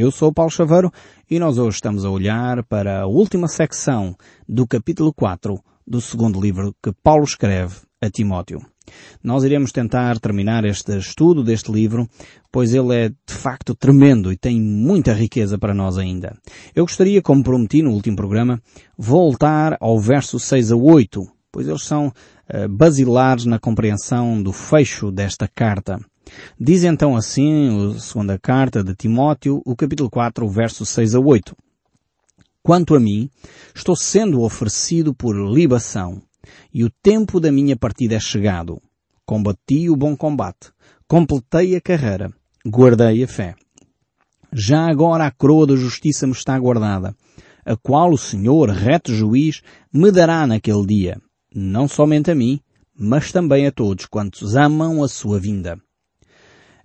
Eu sou Paulo Chaveiro e nós hoje estamos a olhar para a última secção do capítulo 4 do segundo livro que Paulo escreve a Timóteo. Nós iremos tentar terminar este estudo deste livro, pois ele é de facto tremendo e tem muita riqueza para nós ainda. Eu gostaria, como prometi no último programa, voltar ao verso 6 a 8, pois eles são uh, basilares na compreensão do fecho desta carta. Diz então assim, a segunda carta de Timóteo, o capítulo 4, verso 6 a 8. Quanto a mim, estou sendo oferecido por libação, e o tempo da minha partida é chegado. Combati o bom combate, completei a carreira, guardei a fé. Já agora a coroa da justiça me está guardada, a qual o Senhor, reto juiz, me dará naquele dia, não somente a mim, mas também a todos quantos amam a sua vinda.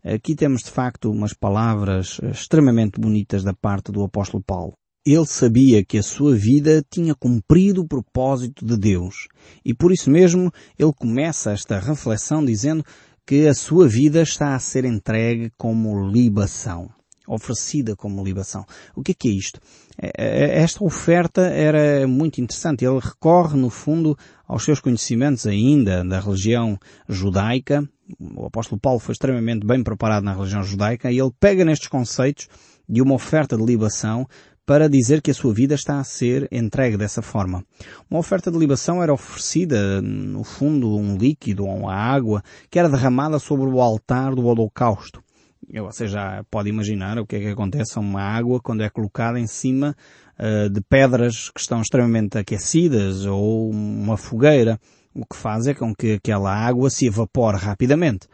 Aqui temos de facto umas palavras extremamente bonitas da parte do apóstolo Paulo. Ele sabia que a sua vida tinha cumprido o propósito de Deus. E por isso mesmo ele começa esta reflexão dizendo que a sua vida está a ser entregue como libação. Oferecida como libação. O que é que é isto? É, é, esta oferta era muito interessante. Ele recorre, no fundo, aos seus conhecimentos ainda da religião judaica, o apóstolo Paulo foi extremamente bem preparado na religião judaica e ele pega nestes conceitos de uma oferta de libação para dizer que a sua vida está a ser entregue dessa forma. Uma oferta de libação era oferecida, no fundo, um líquido ou uma água que era derramada sobre o altar do holocausto. Você já pode imaginar o que é que acontece a uma água quando é colocada em cima uh, de pedras que estão extremamente aquecidas ou uma fogueira o que faz é com que aquela água se evapore rapidamente.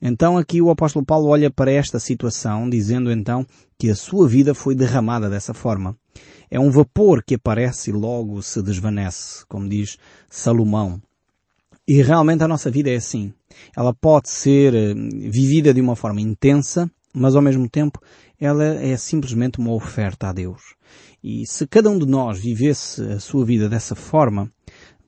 Então aqui o apóstolo Paulo olha para esta situação dizendo então que a sua vida foi derramada dessa forma. É um vapor que aparece e logo se desvanece, como diz Salomão. E realmente a nossa vida é assim. Ela pode ser eh, vivida de uma forma intensa, mas ao mesmo tempo ela é simplesmente uma oferta a Deus. E se cada um de nós vivesse a sua vida dessa forma,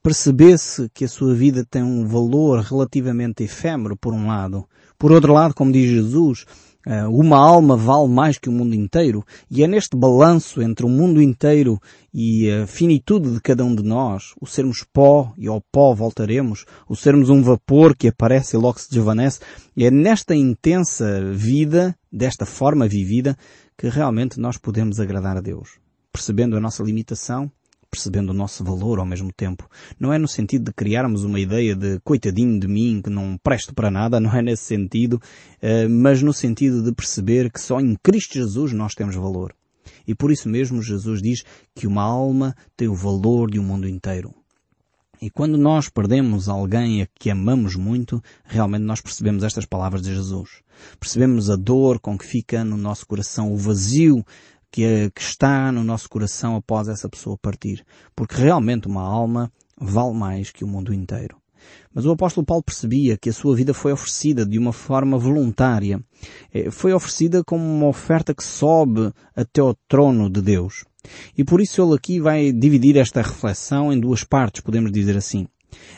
percebesse que a sua vida tem um valor relativamente efêmero, por um lado. Por outro lado, como diz Jesus, eh, uma alma vale mais que o mundo inteiro, e é neste balanço entre o mundo inteiro e a finitude de cada um de nós, o sermos pó e ao pó voltaremos, o sermos um vapor que aparece e logo se desvanece, é nesta intensa vida, desta forma vivida, que realmente nós podemos agradar a Deus. Percebendo a nossa limitação, percebendo o nosso valor ao mesmo tempo. Não é no sentido de criarmos uma ideia de coitadinho de mim que não presto para nada, não é nesse sentido, eh, mas no sentido de perceber que só em Cristo Jesus nós temos valor. E por isso mesmo Jesus diz que uma alma tem o valor de um mundo inteiro. E quando nós perdemos alguém a que amamos muito, realmente nós percebemos estas palavras de Jesus. Percebemos a dor com que fica no nosso coração, o vazio que, é, que está no nosso coração após essa pessoa partir. Porque realmente uma alma vale mais que o mundo inteiro. Mas o apóstolo Paulo percebia que a sua vida foi oferecida de uma forma voluntária. É, foi oferecida como uma oferta que sobe até ao trono de Deus. E por isso ele aqui vai dividir esta reflexão em duas partes, podemos dizer assim.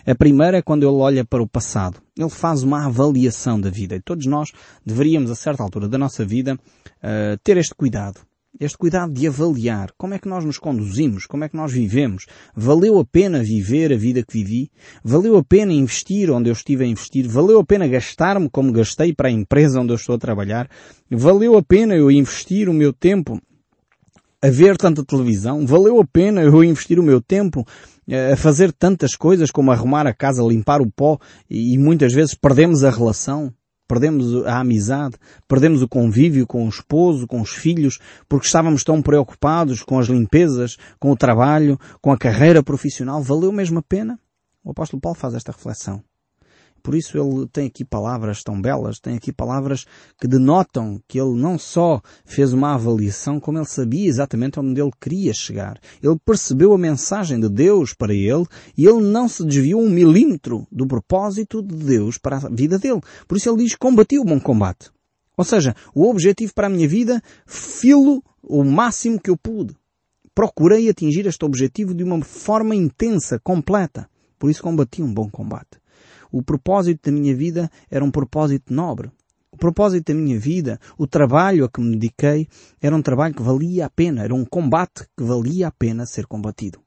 A primeira é quando ele olha para o passado. Ele faz uma avaliação da vida. E todos nós deveríamos, a certa altura da nossa vida, uh, ter este cuidado este cuidado de avaliar como é que nós nos conduzimos, como é que nós vivemos. Valeu a pena viver a vida que vivi? Valeu a pena investir onde eu estive a investir? Valeu a pena gastar-me como gastei para a empresa onde eu estou a trabalhar? Valeu a pena eu investir o meu tempo a ver tanta televisão? Valeu a pena eu investir o meu tempo eh, a fazer tantas coisas como arrumar a casa, limpar o pó e muitas vezes perdemos a relação? Perdemos a amizade, perdemos o convívio com o esposo, com os filhos, porque estávamos tão preocupados com as limpezas, com o trabalho, com a carreira profissional. Valeu mesmo a pena? O apóstolo Paulo faz esta reflexão. Por isso ele tem aqui palavras tão belas, tem aqui palavras que denotam que ele não só fez uma avaliação, como ele sabia exatamente onde ele queria chegar. Ele percebeu a mensagem de Deus para ele e ele não se desviou um milímetro do propósito de Deus para a vida dele. Por isso ele diz, combati o bom combate. Ou seja, o objetivo para a minha vida, filo o máximo que eu pude. Procurei atingir este objetivo de uma forma intensa, completa. Por isso combati um bom combate. O propósito da minha vida era um propósito nobre. O propósito da minha vida, o trabalho a que me dediquei, era um trabalho que valia a pena, era um combate que valia a pena ser combatido.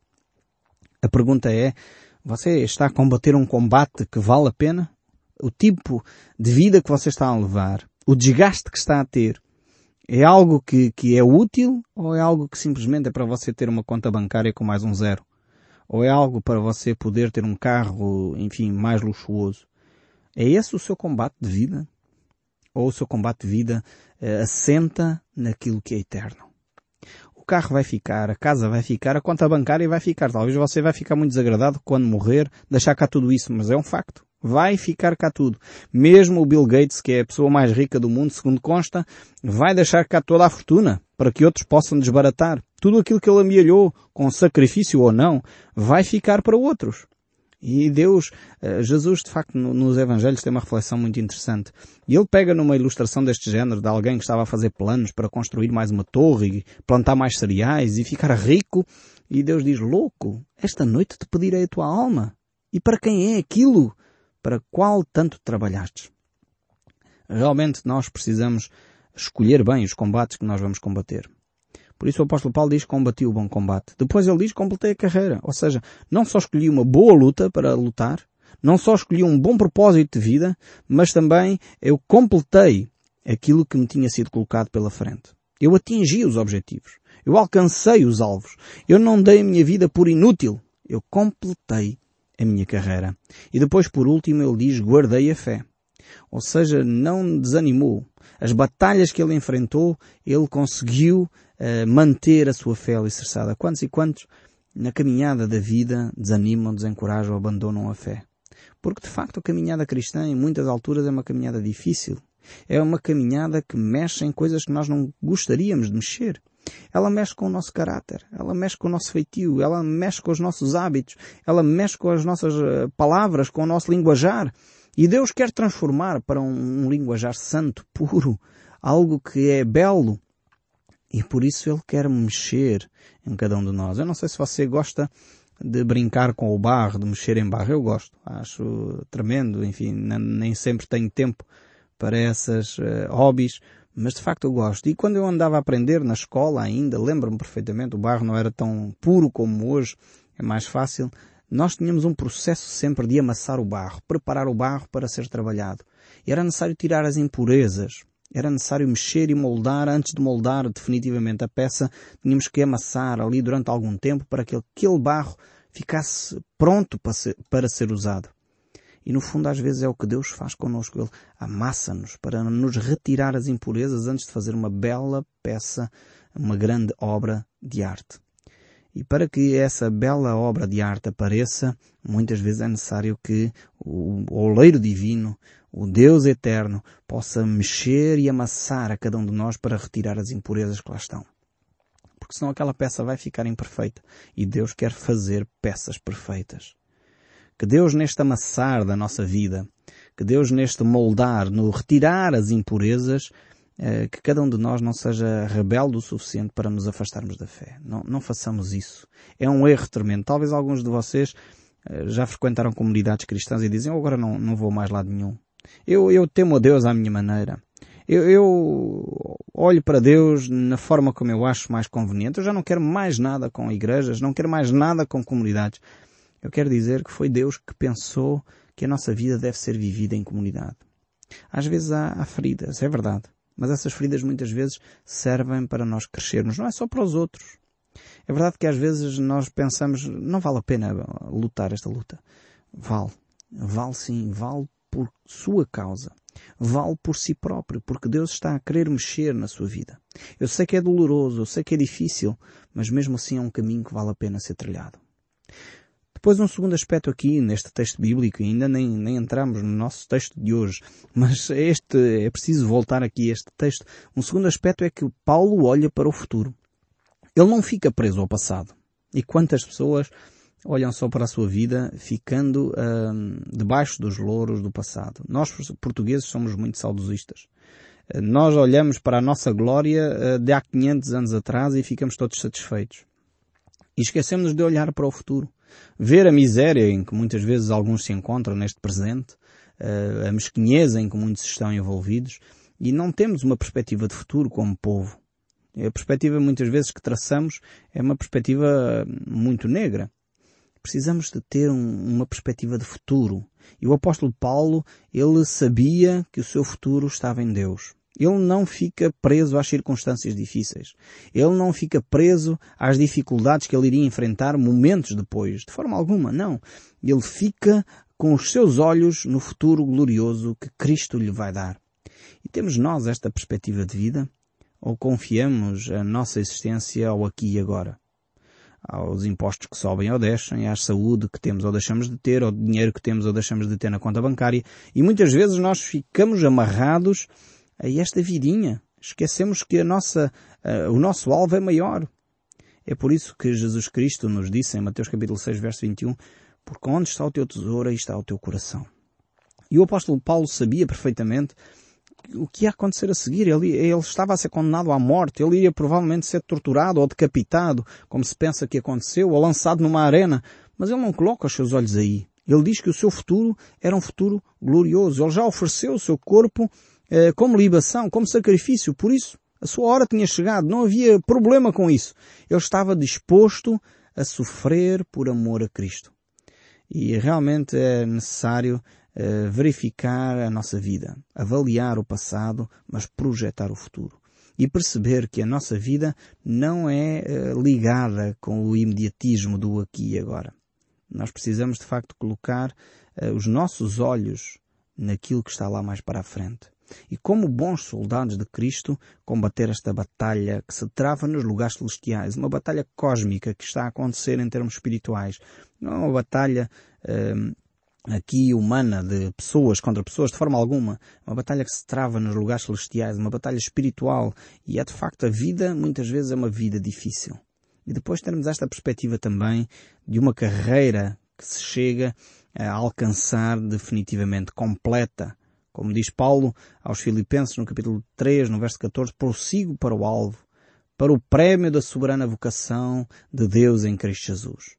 A pergunta é, você está a combater um combate que vale a pena? O tipo de vida que você está a levar, o desgaste que está a ter, é algo que, que é útil ou é algo que simplesmente é para você ter uma conta bancária com mais um zero? Ou é algo para você poder ter um carro, enfim, mais luxuoso? É esse o seu combate de vida? Ou o seu combate de vida uh, assenta naquilo que é eterno? O carro vai ficar, a casa vai ficar, a conta bancária vai ficar. Talvez você vai ficar muito desagradado quando morrer, deixar cá tudo isso, mas é um facto. Vai ficar cá tudo. Mesmo o Bill Gates, que é a pessoa mais rica do mundo, segundo consta, vai deixar cá toda a fortuna para que outros possam desbaratar. Tudo aquilo que ele amealhou, com sacrifício ou não, vai ficar para outros. E Deus, eh, Jesus de facto nos Evangelhos tem uma reflexão muito interessante. E ele pega numa ilustração deste género de alguém que estava a fazer planos para construir mais uma torre e plantar mais cereais e ficar rico. E Deus diz, louco, esta noite te pedirei a tua alma. E para quem é aquilo para qual tanto trabalhaste? Realmente nós precisamos escolher bem os combates que nós vamos combater. Por isso o apóstolo Paulo diz combati o bom combate. Depois ele diz completei a carreira. Ou seja, não só escolhi uma boa luta para lutar, não só escolhi um bom propósito de vida, mas também eu completei aquilo que me tinha sido colocado pela frente. Eu atingi os objetivos. Eu alcancei os alvos. Eu não dei a minha vida por inútil. Eu completei a minha carreira. E depois, por último, ele diz guardei a fé. Ou seja, não desanimou. As batalhas que ele enfrentou, ele conseguiu uh, manter a sua fé alicerçada. Quantos e quantos na caminhada da vida desanimam, desencorajam abandonam a fé? Porque de facto a caminhada cristã em muitas alturas é uma caminhada difícil. É uma caminhada que mexe em coisas que nós não gostaríamos de mexer. Ela mexe com o nosso caráter, ela mexe com o nosso feitio, ela mexe com os nossos hábitos, ela mexe com as nossas eh, palavras, com o nosso linguajar. E Deus quer transformar para um, um linguajar santo, puro, algo que é belo. E por isso Ele quer mexer em cada um de nós. Eu não sei se você gosta de brincar com o barro, de mexer em barro. Eu gosto. Acho tremendo. Enfim, nem sempre tenho tempo para essas uh, hobbies, mas de facto eu gosto. E quando eu andava a aprender na escola ainda, lembro-me perfeitamente, o barro não era tão puro como hoje, é mais fácil nós tínhamos um processo sempre de amassar o barro, preparar o barro para ser trabalhado. Era necessário tirar as impurezas. Era necessário mexer e moldar. Antes de moldar definitivamente a peça, tínhamos que amassar ali durante algum tempo para que aquele barro ficasse pronto para ser, para ser usado. E no fundo às vezes é o que Deus faz connosco. Ele amassa-nos para nos retirar as impurezas antes de fazer uma bela peça, uma grande obra de arte. E para que essa bela obra de arte apareça, muitas vezes é necessário que o oleiro divino, o Deus eterno, possa mexer e amassar a cada um de nós para retirar as impurezas que lá estão. Porque senão aquela peça vai ficar imperfeita. E Deus quer fazer peças perfeitas. Que Deus neste amassar da nossa vida, que Deus neste moldar, no retirar as impurezas, que cada um de nós não seja rebelde o suficiente para nos afastarmos da fé. Não, não façamos isso. É um erro tremendo. Talvez alguns de vocês eh, já frequentaram comunidades cristãs e dizem, eu agora não, não vou mais lado nenhum. Eu, eu temo a Deus à minha maneira. Eu, eu olho para Deus na forma como eu acho mais conveniente. Eu já não quero mais nada com igrejas, não quero mais nada com comunidades. Eu quero dizer que foi Deus que pensou que a nossa vida deve ser vivida em comunidade. Às vezes há, há feridas, é verdade. Mas essas feridas muitas vezes servem para nós crescermos, não é só para os outros. É verdade que às vezes nós pensamos, não vale a pena lutar esta luta. Vale. Vale sim, vale por sua causa. Vale por si próprio, porque Deus está a querer mexer na sua vida. Eu sei que é doloroso, eu sei que é difícil, mas mesmo assim é um caminho que vale a pena ser trilhado. Depois um segundo aspecto aqui neste texto bíblico, ainda nem, nem entramos no nosso texto de hoje, mas este, é preciso voltar aqui a este texto. Um segundo aspecto é que Paulo olha para o futuro. Ele não fica preso ao passado. E quantas pessoas olham só para a sua vida ficando hum, debaixo dos louros do passado. Nós, portugueses, somos muito saudosistas. Nós olhamos para a nossa glória uh, de há 500 anos atrás e ficamos todos satisfeitos. E esquecemos de olhar para o futuro ver a miséria em que muitas vezes alguns se encontram neste presente, eh, a mesquinheza em que muitos estão envolvidos, e não temos uma perspectiva de futuro como povo. A perspectiva muitas vezes que traçamos é uma perspectiva muito negra. Precisamos de ter um, uma perspectiva de futuro. E o apóstolo Paulo, ele sabia que o seu futuro estava em Deus. Ele não fica preso às circunstâncias difíceis. Ele não fica preso às dificuldades que ele iria enfrentar momentos depois. De forma alguma, não. Ele fica com os seus olhos no futuro glorioso que Cristo lhe vai dar. E temos nós esta perspectiva de vida? Ou confiamos a nossa existência ao aqui e agora? Aos impostos que sobem ou descem, à saúde que temos ou deixamos de ter, ao dinheiro que temos ou deixamos de ter na conta bancária. E muitas vezes nós ficamos amarrados a esta vidinha. Esquecemos que a nossa, o nosso alvo é maior. É por isso que Jesus Cristo nos disse em Mateus capítulo 6, verso 21, porque onde está o teu tesouro, aí está o teu coração. E o apóstolo Paulo sabia perfeitamente o que ia acontecer a seguir. Ele, ele estava a ser condenado à morte. Ele iria provavelmente ser torturado ou decapitado, como se pensa que aconteceu, ou lançado numa arena. Mas ele não coloca os seus olhos aí. Ele diz que o seu futuro era um futuro glorioso. Ele já ofereceu o seu corpo como libação, como sacrifício. Por isso, a sua hora tinha chegado. Não havia problema com isso. Ele estava disposto a sofrer por amor a Cristo. E realmente é necessário uh, verificar a nossa vida, avaliar o passado, mas projetar o futuro. E perceber que a nossa vida não é uh, ligada com o imediatismo do aqui e agora. Nós precisamos de facto colocar os nossos olhos naquilo que está lá mais para a frente. E como bons soldados de Cristo, combater esta batalha que se trava nos lugares celestiais, uma batalha cósmica que está a acontecer em termos espirituais, não é uma batalha hum, aqui humana de pessoas contra pessoas de forma alguma, é uma batalha que se trava nos lugares celestiais, uma batalha espiritual. E é de facto a vida muitas vezes é uma vida difícil. E depois termos esta perspectiva também de uma carreira que se chega a alcançar definitivamente completa como diz Paulo aos Filipenses no capítulo 3, no verso 14, prossigo para o alvo, para o prémio da soberana vocação de Deus em Cristo Jesus.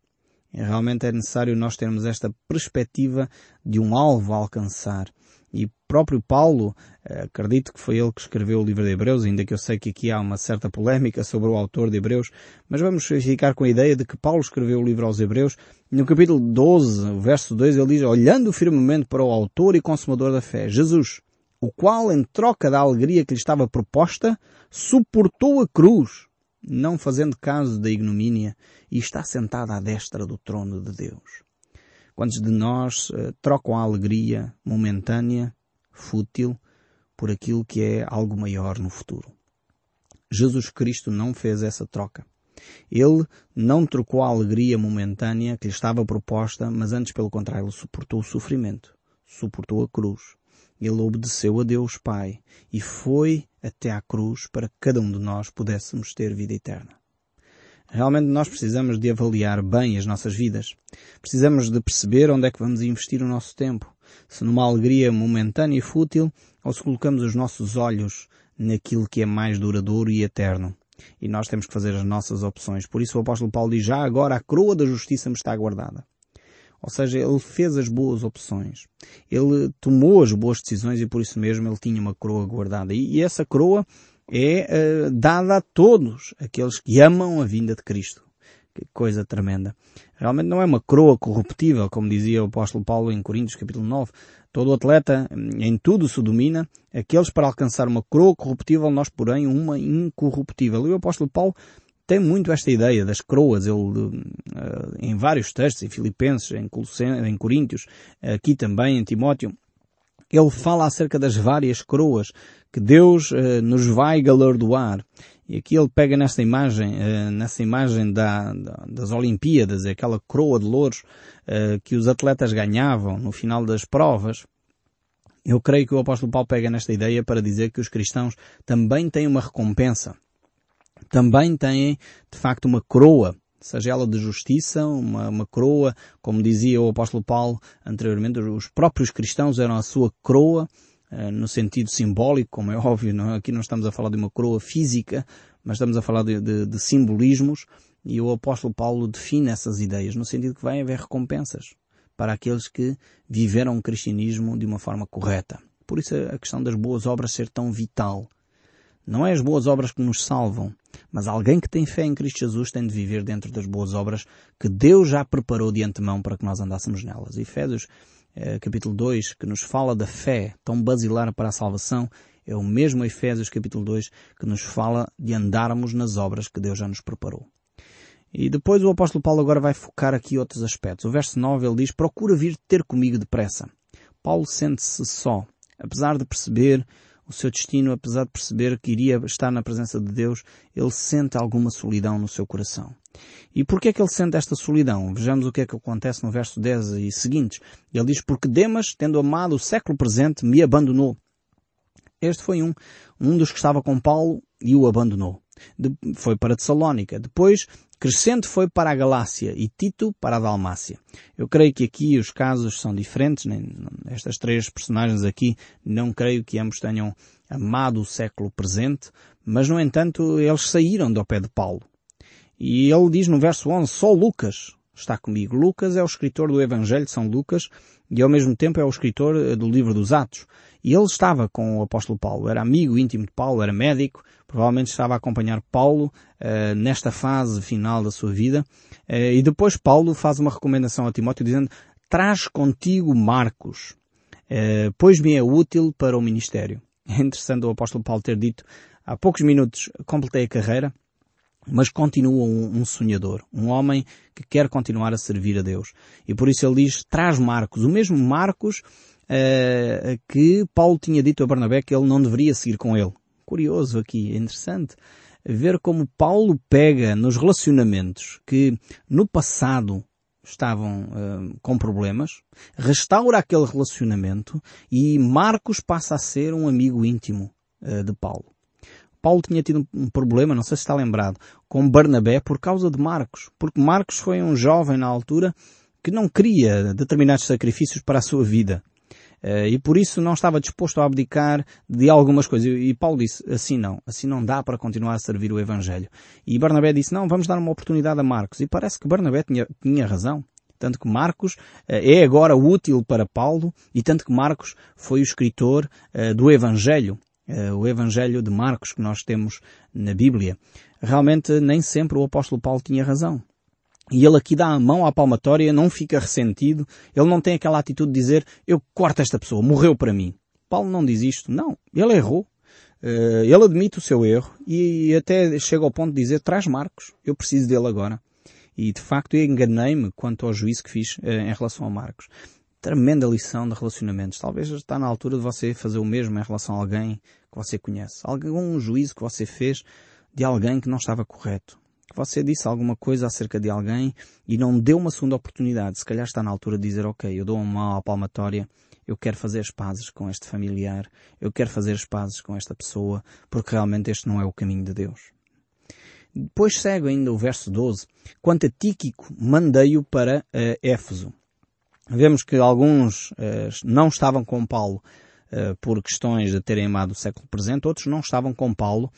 E realmente é necessário nós termos esta perspectiva de um alvo a alcançar e próprio Paulo, eh, acredito que foi ele que escreveu o livro de Hebreus, ainda que eu sei que aqui há uma certa polémica sobre o autor de Hebreus, mas vamos ficar com a ideia de que Paulo escreveu o livro aos Hebreus. No capítulo 12, verso 2, ele diz, olhando firmemente para o autor e consumador da fé, Jesus, o qual, em troca da alegria que lhe estava proposta, suportou a cruz, não fazendo caso da ignomínia, e está sentado à destra do trono de Deus. Quantos de nós uh, trocam a alegria momentânea, fútil, por aquilo que é algo maior no futuro? Jesus Cristo não fez essa troca. Ele não trocou a alegria momentânea que lhe estava proposta, mas antes, pelo contrário, ele suportou o sofrimento, suportou a cruz. Ele obedeceu a Deus Pai e foi até à cruz para que cada um de nós pudéssemos ter vida eterna. Realmente nós precisamos de avaliar bem as nossas vidas. Precisamos de perceber onde é que vamos investir o nosso tempo. Se numa alegria momentânea e fútil, ou se colocamos os nossos olhos naquilo que é mais duradouro e eterno. E nós temos que fazer as nossas opções. Por isso o apóstolo Paulo diz, já agora a coroa da justiça me está guardada. Ou seja, ele fez as boas opções. Ele tomou as boas decisões e por isso mesmo ele tinha uma coroa guardada. E, essa coroa é uh, dada a todos aqueles que amam a vinda de Cristo. Que coisa tremenda. Realmente não é uma coroa corruptível, como dizia o apóstolo Paulo em Coríntios capítulo 9. Todo atleta em tudo se domina. Aqueles para alcançar uma coroa corruptível, nós porém uma incorruptível. E o apóstolo Paulo tem muito esta ideia das coroas. Ele, uh, em vários textos, em Filipenses, em, em Coríntios, aqui também em Timóteo, ele fala acerca das várias coroas que Deus uh, nos vai galardoar. E aqui ele pega nesta imagem, uh, nessa imagem da, da, das Olimpíadas, aquela coroa de louros uh, que os atletas ganhavam no final das provas. Eu creio que o apóstolo Paulo pega nesta ideia para dizer que os cristãos também têm uma recompensa. Também têm, de facto, uma coroa seja ela de justiça, uma, uma coroa, como dizia o apóstolo Paulo anteriormente, os próprios cristãos eram a sua coroa, eh, no sentido simbólico, como é óbvio, não, é? aqui não estamos a falar de uma coroa física, mas estamos a falar de, de, de simbolismos, e o apóstolo Paulo define essas ideias, no sentido que vai haver recompensas para aqueles que viveram o cristianismo de uma forma correta. Por isso a questão das boas obras ser tão vital. Não é as boas obras que nos salvam, mas alguém que tem fé em Cristo Jesus tem de viver dentro das boas obras que Deus já preparou de antemão para que nós andássemos nelas. Efésios eh, capítulo 2, que nos fala da fé tão basilar para a salvação, é o mesmo Efésios capítulo 2 que nos fala de andarmos nas obras que Deus já nos preparou. E depois o apóstolo Paulo agora vai focar aqui outros aspectos. O verso 9 ele diz, procura vir ter comigo depressa. Paulo sente-se só, apesar de perceber o seu destino, apesar de perceber que iria estar na presença de Deus, ele sente alguma solidão no seu coração. E porquê é que ele sente esta solidão? Vejamos o que é que acontece no verso 10 e seguintes. Ele diz, porque Demas, tendo amado o século presente, me abandonou. Este foi um, um dos que estava com Paulo e o abandonou. De, foi para Tessalónica. Depois Crescente foi para a Galácia e Tito para a Dalmácia. Eu creio que aqui os casos são diferentes. Nem, estas três personagens aqui não creio que ambos tenham amado o século presente, mas no entanto eles saíram do pé de Paulo. E ele diz no verso 11, só Lucas está comigo. Lucas é o escritor do Evangelho de São Lucas e ao mesmo tempo é o escritor eh, do livro dos Atos. E ele estava com o apóstolo Paulo, era amigo íntimo de Paulo, era médico, provavelmente estava a acompanhar Paulo uh, nesta fase final da sua vida. Uh, e depois Paulo faz uma recomendação a Timóteo dizendo, traz contigo Marcos, uh, pois me é útil para o ministério. É interessante o apóstolo Paulo ter dito, há poucos minutos completei a carreira, mas continua um, um, sonhador, um homem que quer continuar a servir a Deus. E por isso ele diz, traz Marcos, o mesmo Marcos uh, que Paulo tinha dito a Barnabé que ele não deveria seguir com ele. Curioso aqui, é interessante ver como Paulo pega nos relacionamentos que no passado estavam uh, com problemas, restaura aquele relacionamento e Marcos passa a ser um amigo íntimo uh, de Paulo. Paulo tinha tido um problema, não sei se está lembrado, com Barnabé por causa de Marcos, porque Marcos foi um jovem na altura que não queria determinados sacrifícios para a sua vida. Uh, e por isso não estava disposto a abdicar de algumas coisas. E, Paulo disse, assim não, assim não dá para continuar a servir o Evangelho. E Barnabé disse, não, vamos dar uma oportunidade a Marcos. E parece que Barnabé tinha, tinha razão. Tanto que Marcos uh, é agora útil para Paulo e tanto que Marcos foi o escritor uh, do Evangelho. O Evangelho de Marcos que nós temos na Bíblia. Realmente nem sempre o apóstolo Paulo tinha razão. E ele aqui dá a mão à palmatória, não fica ressentido, ele não tem aquela atitude de dizer, eu corto esta pessoa, morreu para mim. Paulo não diz isto, não. Ele errou. Uh, ele admite o seu erro e até chega ao ponto de dizer, traz Marcos, eu preciso dele agora. E de facto eu enganei-me quanto ao juízo que fiz uh, em relação a Marcos. Tremenda lição de relacionamentos. Talvez está na altura de você fazer o mesmo em relação a alguém que você conhece. Algum juízo que você fez de alguém que não estava correto você disse alguma coisa acerca de alguém e não deu uma segunda oportunidade. Se calhar está na altura de dizer, ok, eu dou uma palmatória, eu quero fazer as pazes com este familiar, eu quero fazer as pazes com esta pessoa, porque realmente este não é o caminho de Deus. Depois segue ainda o verso 12. Quanto a Tíquico, mandei-o para uh, Éfeso. Vemos que alguns uh, não estavam com Paulo uh, por questões de terem amado o século presente, outros não estavam com Paulo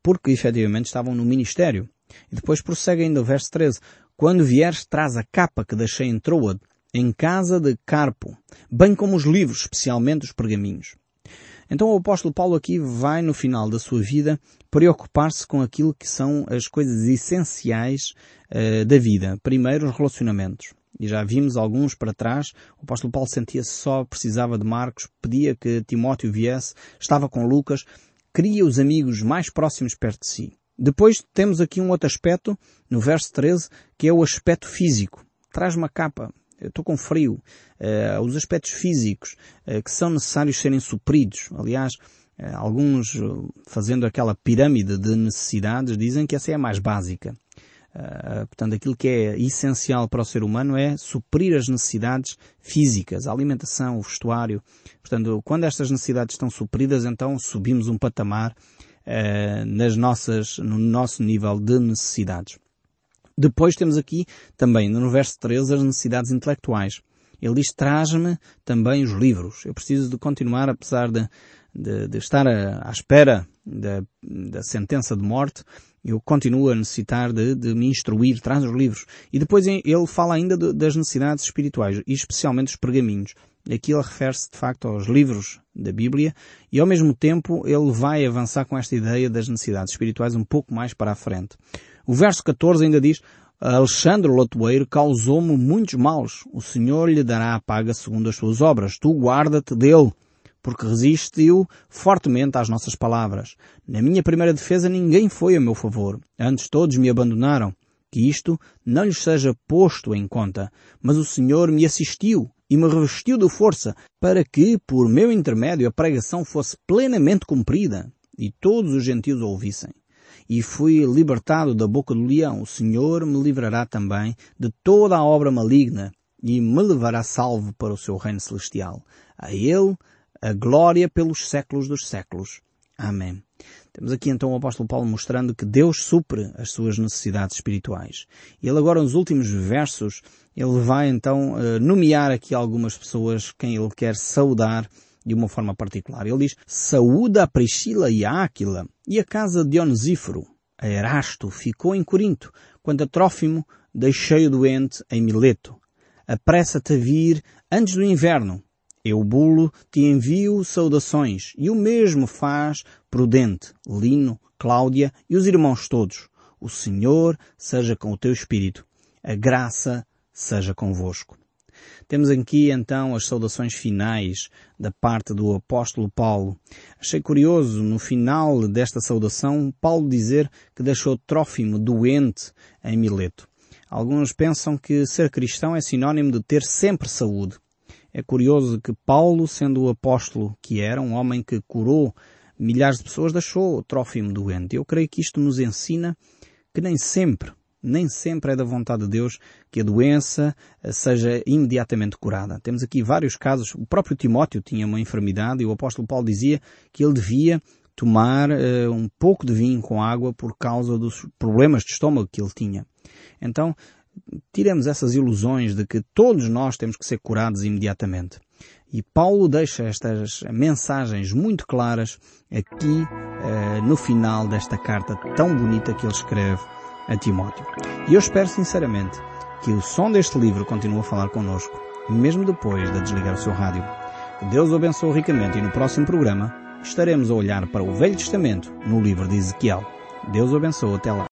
porque efetivamente estavam no ministério. E depois prossegue ainda o verso 13. Quando vieres, traz a capa que deixei em Troade, em casa de Carpo, bem como os livros, especialmente os pergaminhos. Então o apóstolo Paulo aqui vai, no final da sua vida, preocupar-se com aquilo que são as coisas essenciais da vida. Primeiro, os relacionamentos. E já vimos alguns para trás. O apóstolo Paulo sentia-se só, precisava de Marcos, pedia que Timóteo viesse, estava com Lucas, queria os amigos mais próximos perto de si. Depois temos aqui um outro aspecto, no verso 13, que é o aspecto físico. Traz uma capa. Eu estou com frio. Uh, os aspectos físicos uh, que são necessários serem supridos. Aliás, uh, alguns, fazendo aquela pirâmide de necessidades, dizem que essa é a mais básica. Portanto, aquilo que é essencial para o ser humano é suprir as necessidades físicas, a alimentação, o vestuário. Portanto, quando estas necessidades estão supridas, então subimos um patamar uh, nas nossas, no nosso nível de necessidades. Depois temos aqui também no verso 13 as necessidades intelectuais. Ele diz, traz-me também os livros. Eu preciso de continuar, apesar de, de, de estar à espera da, da, sentença de morte, eu continuo a necessitar de, de, me instruir, traz os livros. E depois ele fala ainda de, das necessidades espirituais, e especialmente os pergaminhos. Aqui ele refere-se de facto aos livros da Bíblia e ao mesmo tempo ele vai avançar com esta ideia das necessidades espirituais um pouco mais para a frente. O verso 14 ainda diz, Alexandre Lotoeiro causou-me muitos males. O Senhor lhe dará a paga segundo as suas obras. Tu guarda-te dele, porque resistiu fortemente às nossas palavras. Na minha primeira defesa ninguém foi a meu favor. Antes todos me abandonaram. Que isto não lhes seja posto em conta. Mas o Senhor me assistiu e me revestiu de força para que, por meu intermédio, a pregação fosse plenamente cumprida e todos os gentios ouvissem. E fui libertado da boca do leão. O Senhor me livrará também de toda a obra maligna e me levará salvo para o seu reino celestial. A Ele a glória pelos séculos dos séculos. Amém. Temos aqui então o apóstolo Paulo mostrando que Deus supre as suas necessidades espirituais. Ele agora nos últimos versos, ele vai então eh, nomear aqui algumas pessoas quem ele quer saudar de uma forma particular. Ele diz, saúda a Priscila e a Áquila e a casa de Onesíforo. A Erasto ficou em Corinto, quando a Trófimo deixei o doente em Mileto. Apressa-te a vir antes do inverno, Eubulo te envio saudações, e o mesmo faz Prudente, Lino, Cláudia e os irmãos todos. O Senhor seja com o teu espírito. A graça seja convosco. Temos aqui então as saudações finais da parte do apóstolo Paulo. Achei curioso no final desta saudação Paulo dizer que deixou Trófimo doente em Mileto. Alguns pensam que ser cristão é sinónimo de ter sempre saúde. É curioso que Paulo, sendo o apóstolo que era, um homem que curou milhares de pessoas, deixou o Trófimo doente. Eu creio que isto nos ensina que nem sempre, nem sempre é da vontade de Deus que a doença eh, seja imediatamente curada. Temos aqui vários casos. O próprio Timóteo tinha uma enfermidade e o apóstolo Paulo dizia que ele devia tomar uh, um pouco de vinho com água por causa dos problemas de estômago que ele tinha. Então, tiremos essas ilusões de que todos nós temos que ser curados imediatamente. E Paulo deixa estas mensagens muito claras aqui eh, no final desta carta tão bonita que ele escreve a Timóteo. E eu espero sinceramente que o som deste livro continue a falar connosco, mesmo depois de desligar o seu rádio. Que Deus o abençoe ricamente e no próximo programa estaremos a olhar para o Velho Testamento no livro de Ezequiel. Deus o abençoe até lá.